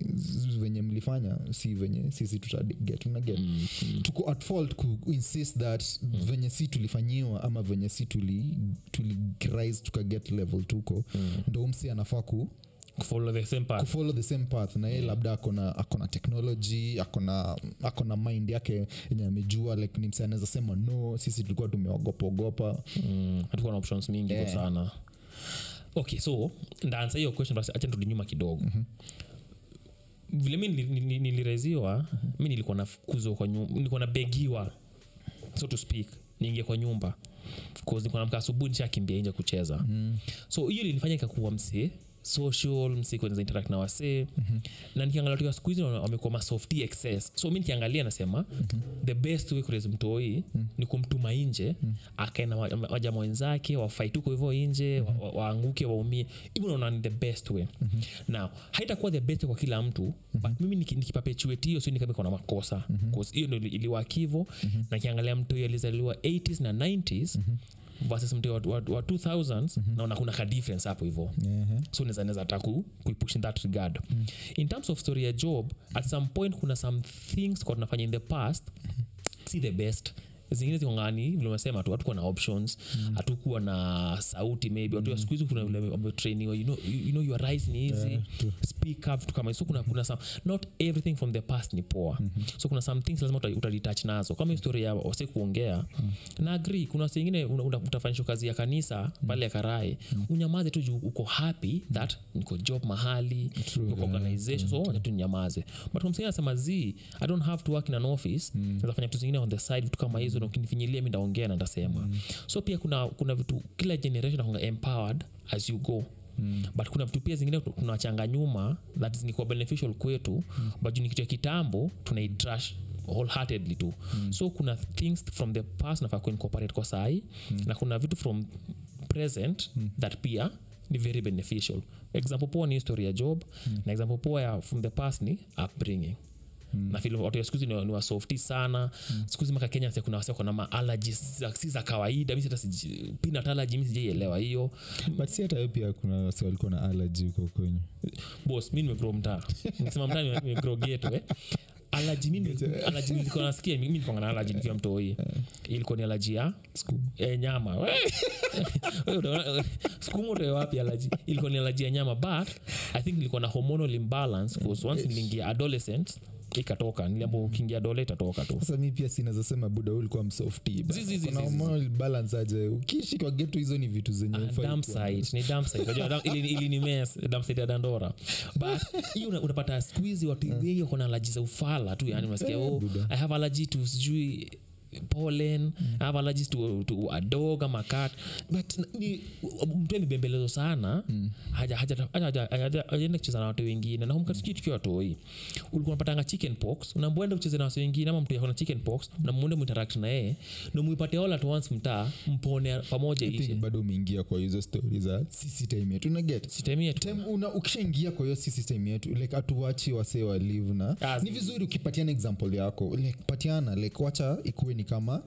S2: venye mlifanya si venye sisi tutaget unaget
S1: Mm,
S2: tuko at fault kuinsist that mm. venye si tulifanyiwa ama venye si tuli, tuli rise tukaget level tuko. Ndo msi anafaa ku
S1: follow the same path.
S2: Kufollow the same path. Na ye labda akona akona technology akona akona mind yake yenye amejua like ni msi anaweza sema no sisi tulikuwa tumeogopaogopa
S1: mm, hatukuwa na options mingi
S2: Yeah.
S1: yeah. sana okay so ndaansa hiyo question basi acha nirudi nyuma kidogo mm-hmm vile mi nili- nili- nilireziwa mm-hmm. mi nilikuwa nafukuzwa kwa nyumba nilikuwa nabegiwa so to speak niingie kwa nyumba nilikuwa namka asubuhi nishakimbia nje kucheza mm. so hiyo ilinifanya ikakuwa msee social msee kueneza interact na wasee mm-hmm. na nikiangalia tukiwa siku hizi wamekuwa masofty excess so mi nikiangalia nasema mm-hmm. the best way kurezi mtoi mm-hmm. ni kumtuma nje mm-hmm. akaena wajama wenzake wafight huko hivyo inje mm-hmm. wa, wa, waanguke waumie hivyo naona ni the best way mm-hmm. now haitakuwa the best kwa kila mtu mm-hmm. but mimi niki- hiyo sio ni kama makosa mm-hmm. hiyo ndo iliwakivo mm-hmm. na kiangalia mtoi alizaliwa 80s na 90s mm-hmm versus mtoi wa, wa, wa 2000s mm-hmm. naona kuna ka difference hapo hivo
S2: mm-hmm.
S1: so naweza ta kuipush in that regard mm. in terms of story ya job at some point kuna some things kwa tunafanya in the past si the best zingine vile umesema tu hatukuwa na options hatukuwa na sauti maybe. Watu mm. siku hizi kuna vile wametrainiwa you know, you, you know your rise ni easy.
S2: Yeah, true.
S1: speak up vitu kama so kuna, kuna some, not everything from the past ni poa. Mm-hmm. so kuna some things lazima uta- nazo. Kama historia ya wase kuongea mm. na agree kuna una- utafanyishwa kazi ya kanisa pale ya karai mm. unyamaze tu juu uko happy that niko job mahali
S2: True, yeah.
S1: organization. So wacha tu nyamaze but msingine anasema z i don't have to work in an office. Mm. nazafanya vitu zingine on the side vitu kama hizo na ukinifinyilia mi ndaongea na ndasema mm. so pia kuna kuna vitu kila generation akunga empowered as you go Mm. but kuna vitu pia zingine tunachanga nyuma that ni kwa beneficial kwetu mm. but ni kitu ya kitambo tunaitrash wholeheartedly tu mm. so kuna things from the past nafaa kuincorporate kwa sahii mm. na kuna vitu from present mm. that pia ni very beneficial example poa ni history ya job mm. na example poa ya from the past ni upbringing Mm. Na watu ya ni, ni wasofti sana. Mm. siku hizi maka kenya kuna wase kona maallergies za- si za kawaida mi hata peanut allergy mi sijaielewa hiyo.
S2: But si hata pia kuna wasi walikuwa na allergy huko kwenyu.
S1: Bos mi nimegro mtaa. Nikisema mtaa nime- geto eh. alaji mi nime- alaji nilikuwa nasikia mi nilikuwa na alaji nikiwa mtoi ilikuwa ni alaji ya e, nyama. We! We, unaona- sukuma utoe wapi alaji ilikuwa ni alaji ya nyama but i think nilikuwa na hormonal imbalance once niliingia adolescent ikatoka niliambo ukiingia dole itatoka tu
S2: sasa mi pia sinazasema buda ulikuwa msofti bana.
S1: Zi, zi, zi,
S2: Kuna
S1: zi, zi.
S2: hormonal balance aje ukiishi kwa geto hizo ni vitu zenye
S1: Ah,
S2: hufai
S1: dump
S2: kuwa nazo.
S1: site, ni dump site. Unajua, dump- ili- ili ni mess, dump site ya dandora but hiyo unapata skuizi watu wengi wakona alaji za ufala tu yani unasikia
S2: Eh,
S1: oh, i have alaji tu sijui pollen mm. have allergies to, to a dog ama cat but mtu amebembelezo sana hajaenda kucheza na watu wengine. Na humkatuki tukiwa watoi. Ulikuwa unapatanga chicken pox unamwenda kucheza na watu wengine ama mtu yakona chicken pox unamwenda muinteract na yeye na muipate all at once mtaa mpone pamoja ishe
S2: bado umeingia kwa hizo stori za sisi yetu unaget ukishaingia kwa hiyo system yetu like atuwachi wasee wa live na ni vizuri ukipatiana example yako like patiana like wacha ikuwe ni kama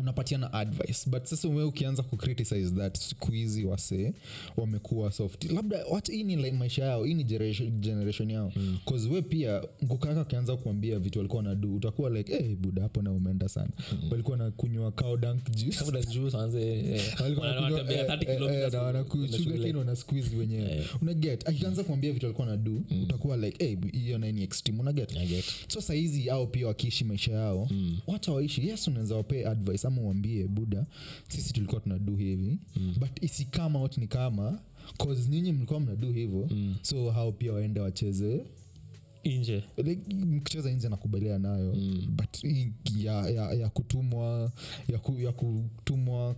S2: unapatiana advice. But sasa we ukianza kucriticize that siku hizi wasee wamekuwa soft. Labda wacha hii ni like maisha yao hii ni generation, generation yao. Mm. cause we pia ngukaka akianza kuambia vitu walikuwa nadu utakuwa like hey, buda hapo na umeenda sana. Mm. walikuwa na kunywa cow dung juice.
S1: Kabla juice wanze, eh,
S2: Walikuwa
S1: wana-
S2: wanakunywa,
S1: wanatembea
S2: eh,
S1: 30
S2: eh,
S1: kilometers
S2: eh, na wanaku-
S1: kwenda
S2: sugar
S1: shule.
S2: cane wana squeeze wenyewe. Unaget akianza kuambia vitu alikuwa na do utakuwa like hey, hiyo naini extreme. Unaget so sahizi au pia wakiishi maisha yao mm. wacha waishi. Yes unaweza wapee advice ama uambie buda sisi tulikuwa tunadu hivi mm. but isikama out ni kama cause nyinyi mlikuwa mnadu hivyo mm. so hao pia waende wacheze
S1: nje
S2: like, mkicheza nje nakubalia nayo mm. but ya, ya, ya kutumwa ya, ku, ya kutumwa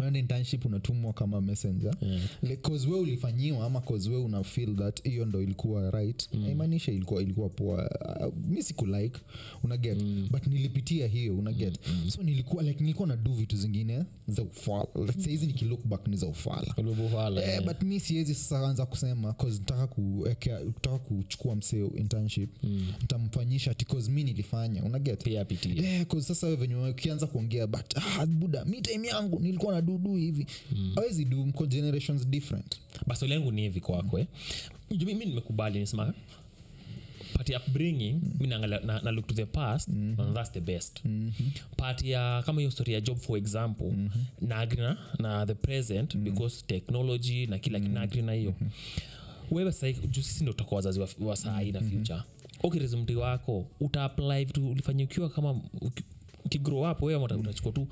S2: unaenda internship unatumwa kama messenger.
S1: Yeah.
S2: like, cause we ulifanyiwa ama cause we una feel that hiyo ndo ilikuwa right. Mm. haimaanisha ilikuwa ilikuwa poa. Uh, mi sikulike unaget mm. but nilipitia hiyo unaget mm. so nilikuwa like nilikuwa na du vitu zingine za ufala. Like, sahizi nikilook back ni za ufala.
S1: Ulubufala
S2: Eh, but mi siwezi sasa anza kusema cause nataka kuwekea nataka kuchukua mseo internship. Ntamfanyisha ti cause mi nilifanya unaget Yeah, 'cause sasa venye ukianza kuongea but ah, buda mi time yangu nilikuwa na dudu hivi. Awezi du mko generations different.
S1: Basi swali ni hivi kwako eh. Mi nimekubali nisema part ya upbringing mi naangalia- na, na look to the past and that's the best. Part ya kama hiyo story ya job for example na agree na, na the present because technology na kila mm na agree na hiyo. Wewe sahii juu sisi ndo tutakuwa wazazi wa, wa sahii na future. Ukirizumti wako utaapply vitu ulifanya ukiwa kama ukigrow up wewe uta- utachukua tu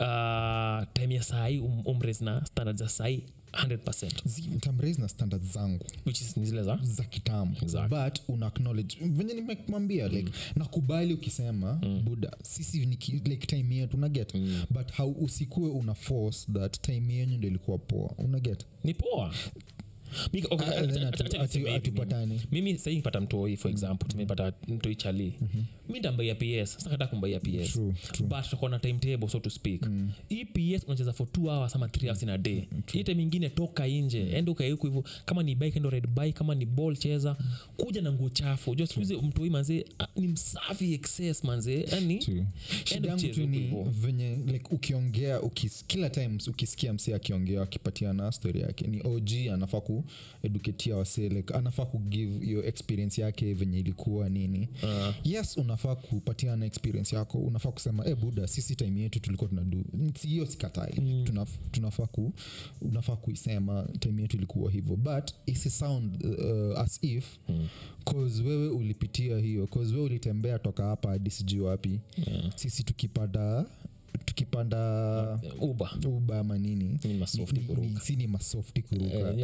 S1: uh, time ya sahii um, umres na standard za sahii 100
S2: mtamraise na standard zangu.
S1: Which is zile za?
S2: Za kitambo.
S1: Exactly.
S2: but una acknowledge venye nimemwambia like nakubali ukisema buda sisi ni like time yetu unaget but how usikue una force that time yenyu ndo ilikuwa poa unaget
S1: ni poa
S2: Ah, hatupatani.
S1: mimi. sahii nipata mtoi for example tumepata mtoi chali. Mi ndambaia ps sasa kata kumbaia ps
S2: True, true.
S1: but tutakuwa na timetable so to speak. Hii ps unacheza for two hours ama three hours in a day. Hii time ingine toka nje ende ukaiku hivo kama ni bike endo red bike kama ni ball cheza. Kuja na nguo chafu. Jua sikuhizi mtoi manzee ah, ni msafi excess manzee yani
S2: True. shida yangu
S1: mchezo
S2: tu ni
S1: hivyo.
S2: venye like ukiongea ukis, kila times ukisikia msee akiongea akipatiana story yake ni og anafaa kueduketia wasee like anafaa kugive hiyo experience yake venye ilikuwa nini
S1: uh.
S2: yes unafaa kupatiana experience yako unafaa kusema e buda sisi time yetu tulikuwa tunadu hiyo sikatai mm. tunaf, tunafaa ku unafaa kuisema time yetu ilikuwa hivyo but isi sound uh, as if mm. cause wewe ulipitia hiyo cause wewe ulitembea toka hapa hadi sijui wapi
S1: Yeah.
S2: sisi tukipanda tukipanda
S1: uba
S2: uba ama nini?
S1: Ni masofti
S2: ni- ni-
S1: kuruka.
S2: si ni masofti kuruka.
S1: Eh,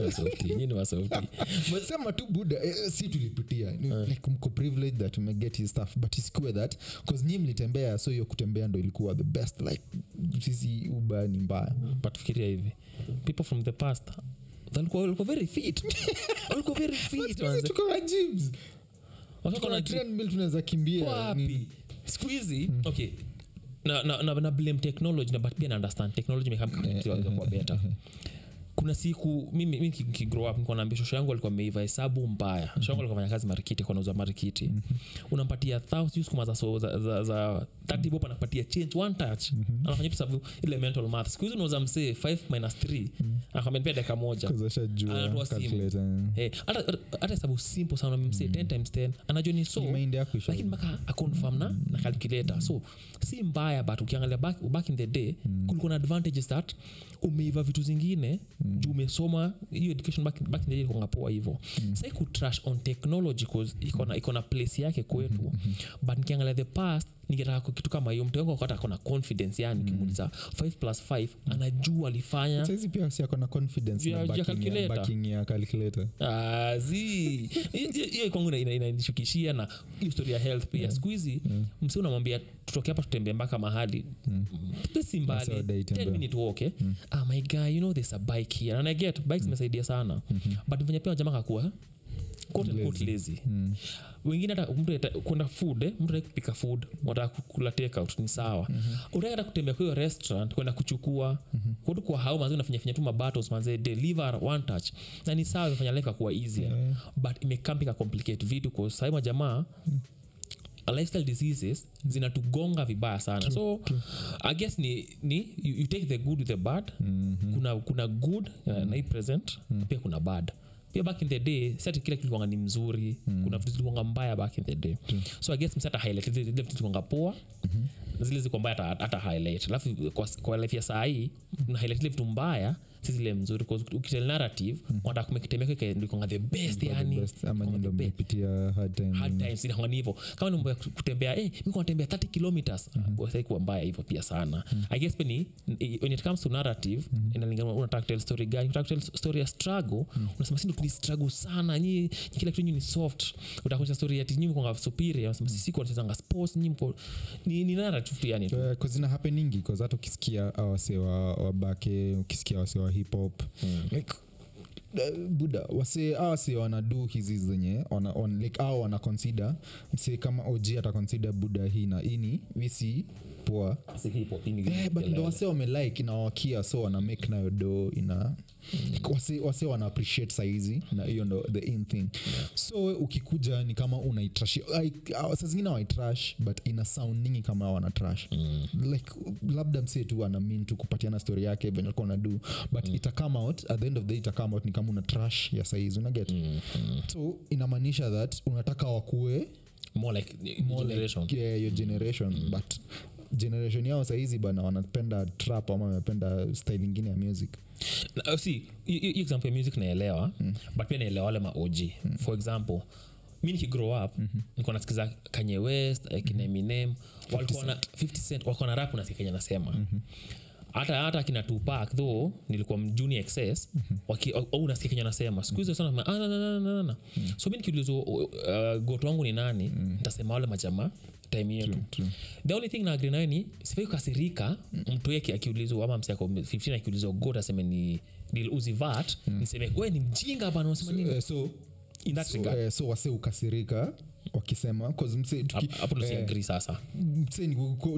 S2: tu buda eh, si tulipitia. Uh. like mko privilege that umeget his stuff but isikuwe that bcause nyi mlitembea so hiyo kutembea ndo ilikuwa the best like sisi uba ni mbaya.
S1: But fikiria hivi. People from the past walikuwa walikuwa very fit. Walikuwa very fit
S2: tuko na gyms. Tunaweza kimbia.
S1: Wapi? Siku hizi okay na, na, na, na blame technology na but pia na understand technology imekuwa better. kuna siku mimi mi kigrow up nikuwa naambia shosho yangu alikuwa ameiva hesabu mbaya. Shosho yangu alikuwa fanya kazi marikiti kwa nauza marikiti. Unampatia thou- sijui za, so, za, za, za 30 bob change one touch. Anafanya tu sababu ile mental math. Siku hizi unauza msee 5 minus 3 anakwambia pia dakika moja. Anatoa simu. Eh, hata hesabu simple sana msee 10 times 10 anajua ni so. Lakini mpaka aconfirm na, na calculator. So si mbaya but ukiangalia back, back in the day kulikuwa na advantages that umeiva vitu zingine. Juu umesoma hiyo education back, back in the day ilikuwa poa hivyo sai kutrash on technology cause iko na iko na place yake kwetu. But nikiangalia the past ningetaka kitu kama hiyo mtu wangu akata kona confidence yani ukimuuliza 5 plus 5 anajua alifanya.
S2: Saizi pia si akona confidence
S1: Ya-
S2: na backing ya-
S1: calculator.
S2: backing ya calculator.
S1: Ah, Hiyo- kwangu ina- ina- inanishukishia na hiyo story ya health pia. Siku hizi msi unamwambia tutoke hapa tutembee mpaka mahali. Si mbali 10 minute walk eh? ah, my guy you know there's a bike here. And i get bikes zimesaidia sana. But venye pia jamaa kakuwa quote and quote lazy wengine hata mtu kwenda food eh? mtu kupika food wataka kula takeout ni sawa mm-hmm. utaki kutembea kwa hiyo restaurant kwenda kuchukua mm-hmm. kutu kwa hau manzi unafanya tu mabattles manze deliver one touch na ni sawa imefanya life kuwa easier
S2: Yeah.
S1: but imekampika complicate vitu kwa sahi majamaa lifestyle diseases zinatugonga vibaya sana so i guess ni, ni you, you take the good with the bad mm-hmm. kuna, kuna good uh, na hii present pia kuna bad pia back in the day sati kila kitu ni mzuri. Kuna vitu zilikuwanga mbaya back in the day. So i guess msata highlight zile vitu zilikuwanga poa. Zile ziko mbaya hata- highlight. Alafu kwa, kwa life ya saa hii na highlight zile vitu mbaya si zile mzuri ukitel narrative wanataka kumekitemeka ndikonga the best
S2: The
S1: yani
S2: best, ama
S1: iko
S2: nyi ndo
S1: the best.
S2: mmepitia hard time
S1: hard times inakuwa ni hivyo. Kama ni kutembea eh mikonatembea 30 kilometers. Mm kuwa mbaya hivyo pia sana. I guess ni when it comes to narrative inalingana unataka tell story gani? Unataka tell story ya struggle unasema sisi tuli struggle sana nyi nyi kila kitu nyinyi ni soft. Utakuja story ya nyinyi mkonga superior unasema sisi kwa tunacheza sports nyinyi mko ni, ni narrative tu yani tu.
S2: Uh, 'cause ina happeningi 'cause hata ukisikia awase wa, wa bake ukisikia awase wa hip hop like uh, buda wase awase wanadu hizi zenye wana, on, like au wana consider. Mse kama og ata consider buda hii na ini visi poa yeah, but ndo wase wamelike inawakia so wana make nayo do ina wase, wase wana appreciate saizi na hiyo ndo the in thing yeah. so we ukikuja ni kama unaitrash uh, saa zingine waitrash but ina soundingi kama wanatrash mm. like labda msee tu ana min tu kupatiana story yake venye alikuwa nadu but mm. ita come out at the end of the day ita come out ni kama una trash ya saizi unaget mm. mm. so inamaanisha that unataka wakue
S1: more like
S2: more
S1: generation.
S2: like yeah, your generation mm. but generation yao sahizi bana wanapenda trap ama wanapenda style ingine ya music.
S1: Na, uh, see example ya music naelewa mm. but pia naelewa wale ma mm. for example mi nikigrow up mm-hmm. nikuwa nasikiza kanye west akina eminem walikuwa na 50 cent. Walikuwa na rap unasikia kenya nasema. Mm-hmm. Hata hata akina tupak tho nilikuwa mjuni excess au au unasikia kenya nasema siku hizo sana ah, na, na, na, na, na, na. so mi nikiulizwa uh, goto wangu ni nani ntasema wale majamaa time yetu. The only thing naagri nayo ni sifai kukasirika mtu yake akiulizwa ama msi ako 15 akiulizwa god aseme ni Lil Uzi vat niseme we ni mjinga bana unasema nini?
S2: so
S1: in that
S2: so,
S1: regard.
S2: eh, so wase ukasirika wakisema
S1: hapo
S2: eh,
S1: sasa.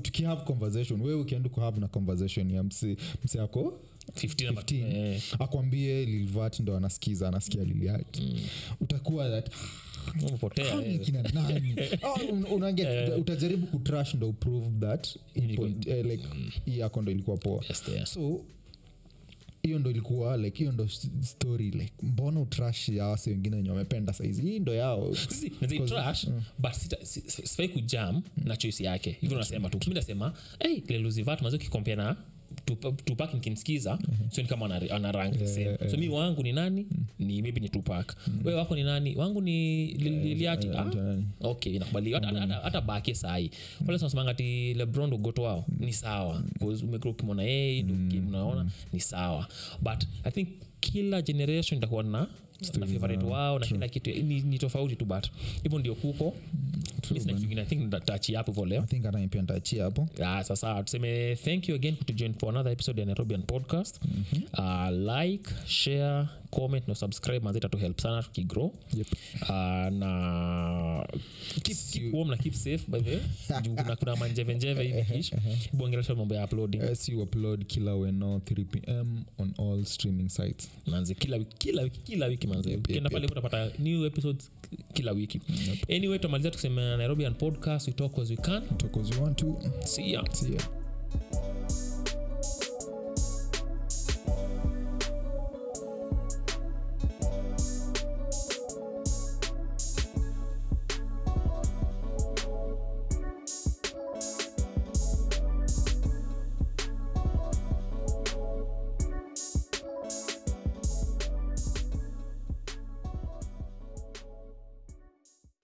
S2: tukihave conversation. Wewe ukienda kuhave na conversation ya msi msi ako
S1: 15
S2: 15
S1: eh,
S2: akwambie lilvat ndo anasikiza anasikia liliat utakuwa that
S1: umepotea
S2: "Kwani
S1: eh.
S2: Ah, unange- utajaribu kutrash ndo uprove that in point, eh, like hii yako ndo ilikuwa poa.
S1: Yes,
S2: so hiyo ndo ilikuwa like hiyo ndo story like mbona utrash ya wase wengine wenye wamependa saizi? Hii ndo yao.
S1: Sisi, nazai trash but sita- si- si- sifai kujam na choice yake. Hivyo nasema tu. Mi nasema hey, leluzivat na tupak nikimsikiza so ni kama ana, ana rank yeah, same. so mi wangu ni nani? Ni maybe ni tupak we wako ni nani? Wangu ni Lil- yeah, ah, okay inakubaliwa hata- bake hata baki sahi wale sanasemanga ti lebron ugoto wao. Ni sawa. 'Cause umekuwa ukimwona yeye ndo unaona ni sawa. But i think kila generation itakuwa na na favorite wao na kila kitu. Ni, ni tofauti tu but hivyo ndio kuko. Mi sina i think tachi hapo hivyo leo.
S2: I think hata pia ntaachia hapo.
S1: Ah, sasa tuseme thank you again kutujoin for another episode ya nairobian podcast. Mm-hmm. uh, like share comment na subscribe mazita to help sana tukigrow
S2: Yep.
S1: uh, na keep, keep warm na keep safe by the way. Kuna, manjevenjeve hivi ish bongelesha mambo ya uploading
S2: Uh, si upload kila weno 3 pm on all streaming sites.
S1: Manze kila wiki kila wiki kila wiki manze.
S2: Yep,
S1: ukienda
S2: yep,
S1: pale utapata new episodes kila wiki. Anyway tumalizia tukisema nairobian podcast we talk as we can.
S2: Talk as we want to.
S1: See ya.
S2: See ya